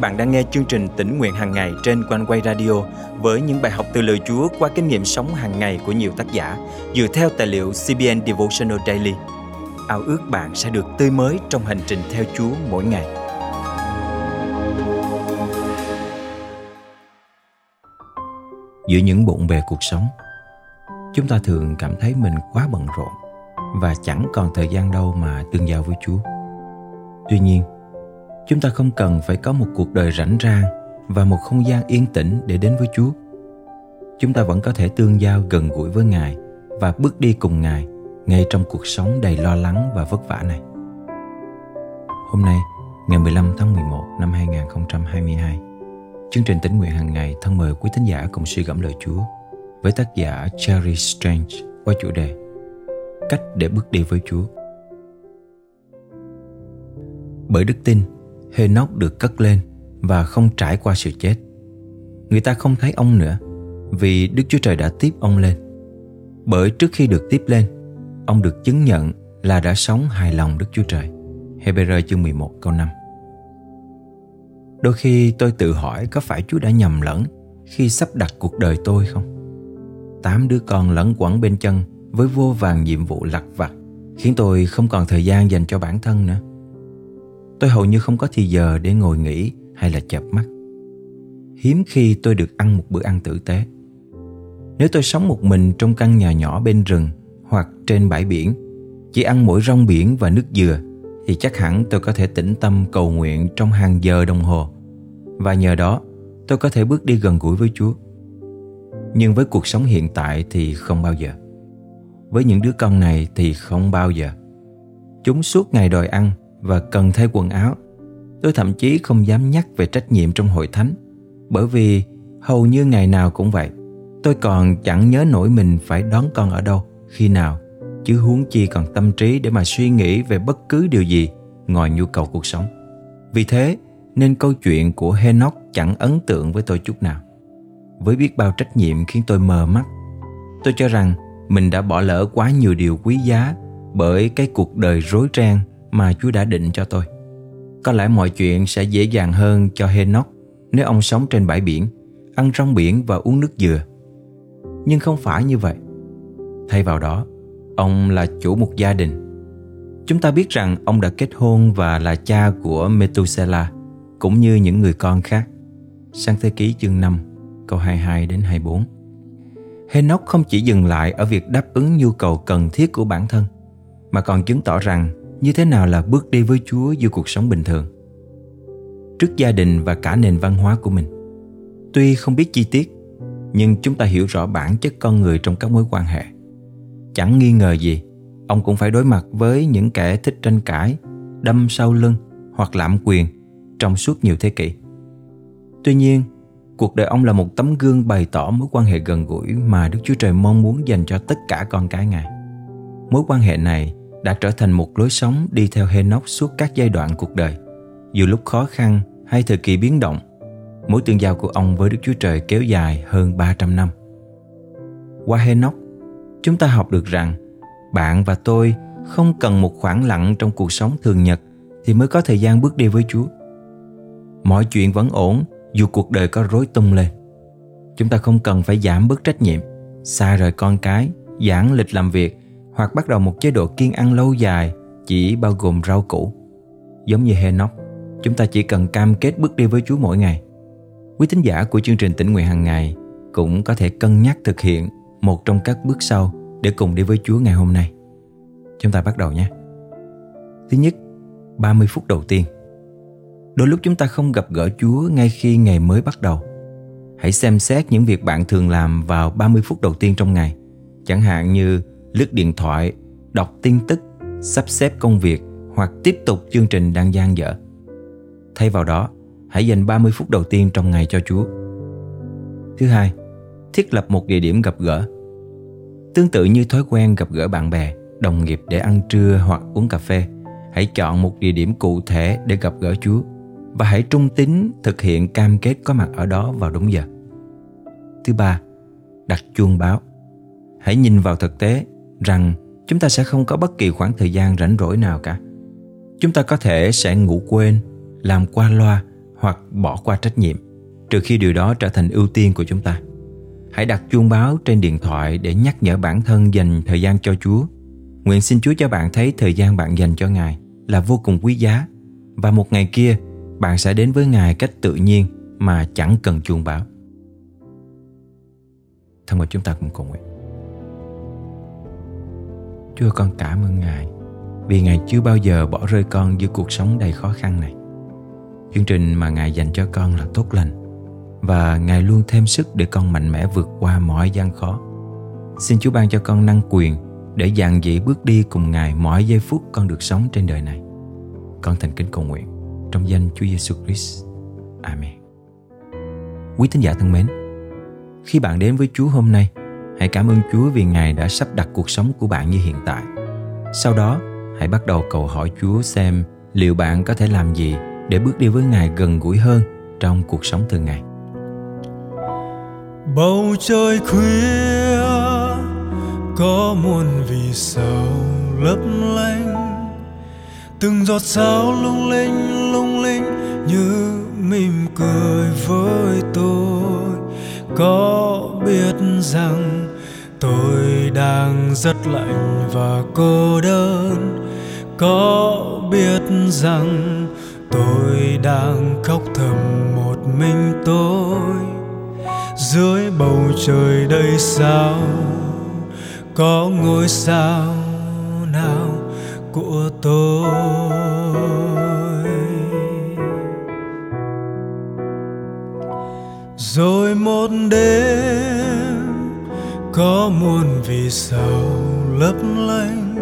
bạn đang nghe chương trình tỉnh nguyện hàng ngày trên quanh quay radio với những bài học từ lời Chúa qua kinh nghiệm sống hàng ngày của nhiều tác giả dựa theo tài liệu CBN Devotional Daily. Ao ước bạn sẽ được tươi mới trong hành trình theo Chúa mỗi ngày. Giữa những bộn bề cuộc sống, chúng ta thường cảm thấy mình quá bận rộn và chẳng còn thời gian đâu mà tương giao với Chúa. Tuy nhiên, chúng ta không cần phải có một cuộc đời rảnh rang và một không gian yên tĩnh để đến với Chúa. Chúng ta vẫn có thể tương giao gần gũi với Ngài và bước đi cùng Ngài ngay trong cuộc sống đầy lo lắng và vất vả này. Hôm nay, ngày 15 tháng 11 năm 2022, chương trình tính nguyện hàng ngày thân mời quý thính giả cùng suy gẫm lời Chúa với tác giả Cherry Strange qua chủ đề Cách để bước đi với Chúa. Bởi đức tin, Henoch được cất lên và không trải qua sự chết. Người ta không thấy ông nữa vì Đức Chúa Trời đã tiếp ông lên. Bởi trước khi được tiếp lên, ông được chứng nhận là đã sống hài lòng Đức Chúa Trời. Hebrew chương 11 câu 5 Đôi khi tôi tự hỏi có phải Chúa đã nhầm lẫn khi sắp đặt cuộc đời tôi không? Tám đứa con lẫn quẩn bên chân với vô vàng nhiệm vụ lặt vặt khiến tôi không còn thời gian dành cho bản thân nữa. Tôi hầu như không có thì giờ để ngồi nghỉ hay là chợp mắt. Hiếm khi tôi được ăn một bữa ăn tử tế. Nếu tôi sống một mình trong căn nhà nhỏ bên rừng hoặc trên bãi biển, chỉ ăn mỗi rong biển và nước dừa, thì chắc hẳn tôi có thể tĩnh tâm cầu nguyện trong hàng giờ đồng hồ. Và nhờ đó, tôi có thể bước đi gần gũi với Chúa. Nhưng với cuộc sống hiện tại thì không bao giờ. Với những đứa con này thì không bao giờ. Chúng suốt ngày đòi ăn và cần thay quần áo. Tôi thậm chí không dám nhắc về trách nhiệm trong hội thánh bởi vì hầu như ngày nào cũng vậy. Tôi còn chẳng nhớ nổi mình phải đón con ở đâu, khi nào, chứ huống chi còn tâm trí để mà suy nghĩ về bất cứ điều gì ngoài nhu cầu cuộc sống. Vì thế, nên câu chuyện của Henoch chẳng ấn tượng với tôi chút nào. Với biết bao trách nhiệm khiến tôi mờ mắt, tôi cho rằng mình đã bỏ lỡ quá nhiều điều quý giá bởi cái cuộc đời rối ren mà Chúa đã định cho tôi. Có lẽ mọi chuyện sẽ dễ dàng hơn cho Henoch nếu ông sống trên bãi biển, ăn rong biển và uống nước dừa. Nhưng không phải như vậy. Thay vào đó, ông là chủ một gia đình. Chúng ta biết rằng ông đã kết hôn và là cha của Methuselah, cũng như những người con khác. Sang thế ký chương 5, câu 22 đến 24. Henoch không chỉ dừng lại ở việc đáp ứng nhu cầu cần thiết của bản thân, mà còn chứng tỏ rằng như thế nào là bước đi với Chúa giữa cuộc sống bình thường. Trước gia đình và cả nền văn hóa của mình. Tuy không biết chi tiết, nhưng chúng ta hiểu rõ bản chất con người trong các mối quan hệ. Chẳng nghi ngờ gì, ông cũng phải đối mặt với những kẻ thích tranh cãi, đâm sau lưng hoặc lạm quyền trong suốt nhiều thế kỷ. Tuy nhiên, cuộc đời ông là một tấm gương bày tỏ mối quan hệ gần gũi mà Đức Chúa Trời mong muốn dành cho tất cả con cái Ngài. Mối quan hệ này đã trở thành một lối sống đi theo Henoch suốt các giai đoạn cuộc đời. Dù lúc khó khăn hay thời kỳ biến động, mối tương giao của ông với Đức Chúa Trời kéo dài hơn 300 năm. Qua Henoch, chúng ta học được rằng bạn và tôi không cần một khoảng lặng trong cuộc sống thường nhật thì mới có thời gian bước đi với Chúa. Mọi chuyện vẫn ổn dù cuộc đời có rối tung lên. Chúng ta không cần phải giảm bớt trách nhiệm, xa rời con cái, giãn lịch làm việc hoặc bắt đầu một chế độ kiêng ăn lâu dài chỉ bao gồm rau củ. Giống như Henoch, chúng ta chỉ cần cam kết bước đi với Chúa mỗi ngày. Quý tín giả của chương trình tỉnh nguyện hàng ngày cũng có thể cân nhắc thực hiện một trong các bước sau để cùng đi với Chúa ngày hôm nay. Chúng ta bắt đầu nhé. Thứ nhất, 30 phút đầu tiên. Đôi lúc chúng ta không gặp gỡ Chúa ngay khi ngày mới bắt đầu. Hãy xem xét những việc bạn thường làm vào 30 phút đầu tiên trong ngày. Chẳng hạn như lướt điện thoại, đọc tin tức, sắp xếp công việc hoặc tiếp tục chương trình đang dang dở. Thay vào đó, hãy dành 30 phút đầu tiên trong ngày cho Chúa. Thứ hai, thiết lập một địa điểm gặp gỡ. Tương tự như thói quen gặp gỡ bạn bè, đồng nghiệp để ăn trưa hoặc uống cà phê, hãy chọn một địa điểm cụ thể để gặp gỡ Chúa và hãy trung tín thực hiện cam kết có mặt ở đó vào đúng giờ. Thứ ba, đặt chuông báo. Hãy nhìn vào thực tế rằng chúng ta sẽ không có bất kỳ khoảng thời gian rảnh rỗi nào cả. Chúng ta có thể sẽ ngủ quên, làm qua loa hoặc bỏ qua trách nhiệm trừ khi điều đó trở thành ưu tiên của chúng ta. Hãy đặt chuông báo trên điện thoại để nhắc nhở bản thân dành thời gian cho chúa. Nguyện xin chúa cho bạn thấy thời gian bạn dành cho ngài là vô cùng quý giá và một ngày kia bạn sẽ đến với ngài cách tự nhiên mà chẳng cần chuông báo. Thân mời chúng ta cùng cầu nguyện chúa con cảm ơn ngài vì ngài chưa bao giờ bỏ rơi con giữa cuộc sống đầy khó khăn này chương trình mà ngài dành cho con là tốt lành và ngài luôn thêm sức để con mạnh mẽ vượt qua mọi gian khó xin chúa ban cho con năng quyền để dàn dĩ bước đi cùng ngài mọi giây phút con được sống trên đời này con thành kính cầu nguyện trong danh Chúa Giêsu Christ. Amen. Quý tín giả thân mến, khi bạn đến với Chúa hôm nay, hãy cảm ơn Chúa vì Ngài đã sắp đặt cuộc sống của bạn như hiện tại. Sau đó, hãy bắt đầu cầu hỏi Chúa xem liệu bạn có thể làm gì để bước đi với Ngài gần gũi hơn trong cuộc sống thường ngày. Bầu trời khuya có muôn vì sao lấp lánh từng giọt sao lung linh lung linh như mỉm cười với tôi có biết rằng tôi đang rất lạnh và cô đơn. Có biết rằng tôi đang khóc thầm một mình tôi. Dưới bầu trời đầy sao? Có ngôi sao nào của tôi? Rồi một đêm, có muôn vì sao lấp lánh.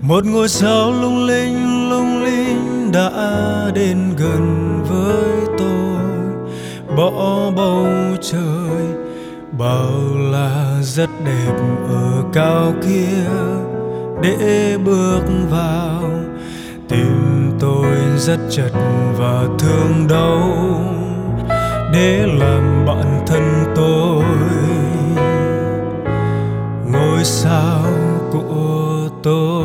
Một ngôi sao lung linh lung linh đã đến gần với tôi. Bỏ bầu trời bao là rất đẹp ở cao kia. Để bước vào tim tôi rất chật và thương đau để làm bạn thân tôi. Ngôi sao của tôi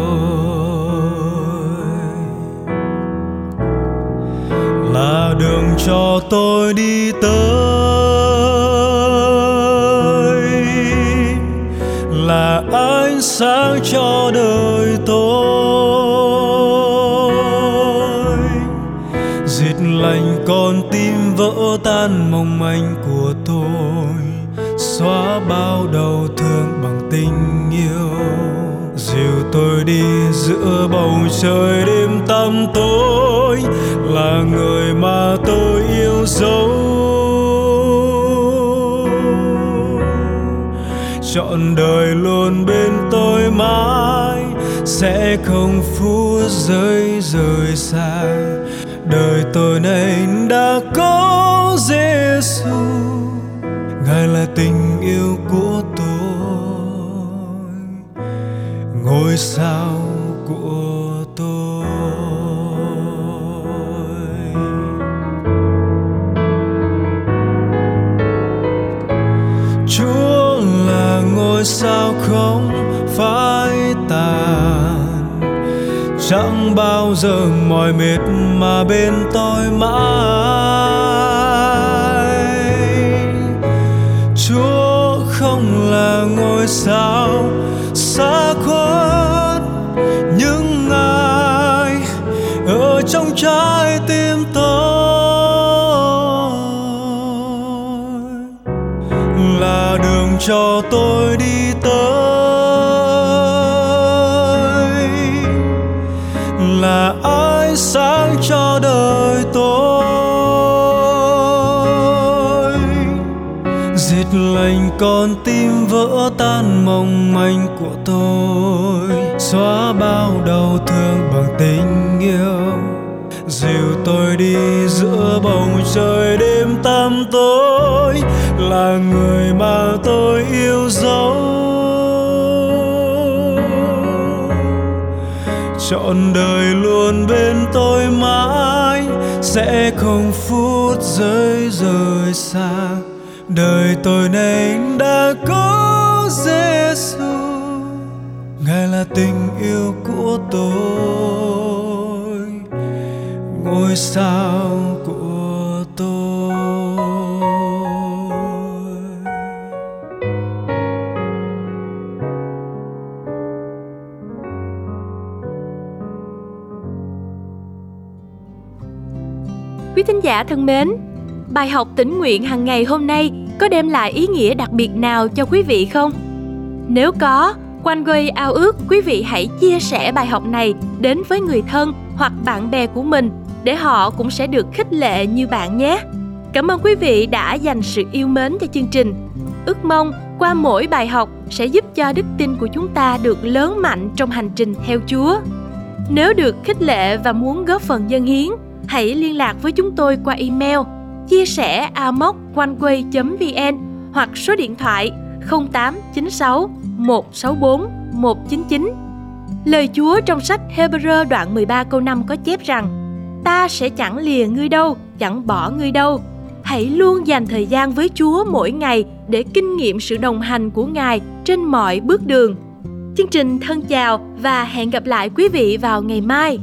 là đường cho tôi đi tới. Là ánh sáng cho đời. Giết lành con tim vỡ tan, mong manh của tôi xóa bao đau thương bằng tình yêu. Dìu tôi đi giữa bầu trời đêm tăm tối, là người mà tôi yêu dấu. Trọn đời luôn bên tôi mãi, sẽ không phút giây rời xa đời tôi này đã có Giêsu ngài là tình yêu của tôi. Ngôi sao bao giờ mỏi mệt mà bên tôi mãi? Chúa không là ngôi sao lành con tim vỡ tan mong manh của tôi. Xóa bao đau thương bằng tình yêu. Dìu tôi đi giữa bầu trời đêm tăm tối. Là người mà tôi yêu dấu. Trọn đời luôn bên tôi mãi. Sẽ không phút giây rời xa đời tôi nên đã có Giêsu ngài là tình yêu của tôi. Ngôi sao của tôi quý thính giả thân mến bài học tỉnh nguyện hàng ngày hôm nay có đem lại ý nghĩa đặc biệt nào cho quý vị không? Nếu có, Quanh quay ao ước quý vị hãy chia sẻ bài học này đến với người thân hoặc bạn bè của mình để họ cũng sẽ được khích lệ như bạn nhé. Cảm ơn quý vị đã dành sự yêu mến cho chương trình. Ước mong qua mỗi bài học sẽ giúp cho đức tin của chúng ta được lớn mạnh trong hành trình theo Chúa. Nếu được khích lệ và muốn góp phần dân hiến, hãy liên lạc với chúng tôi qua email chia sẻ amoconeway.vn hoặc số điện thoại 0896 164 199. Lời Chúa trong sách Hebrew đoạn 13 câu 5 có chép rằng Ta sẽ chẳng lìa ngươi đâu, chẳng bỏ ngươi đâu. Hãy luôn dành thời gian với Chúa mỗi ngày để kinh nghiệm sự đồng hành của Ngài trên mọi bước đường. Chương trình thân chào và hẹn gặp lại quý vị vào ngày mai.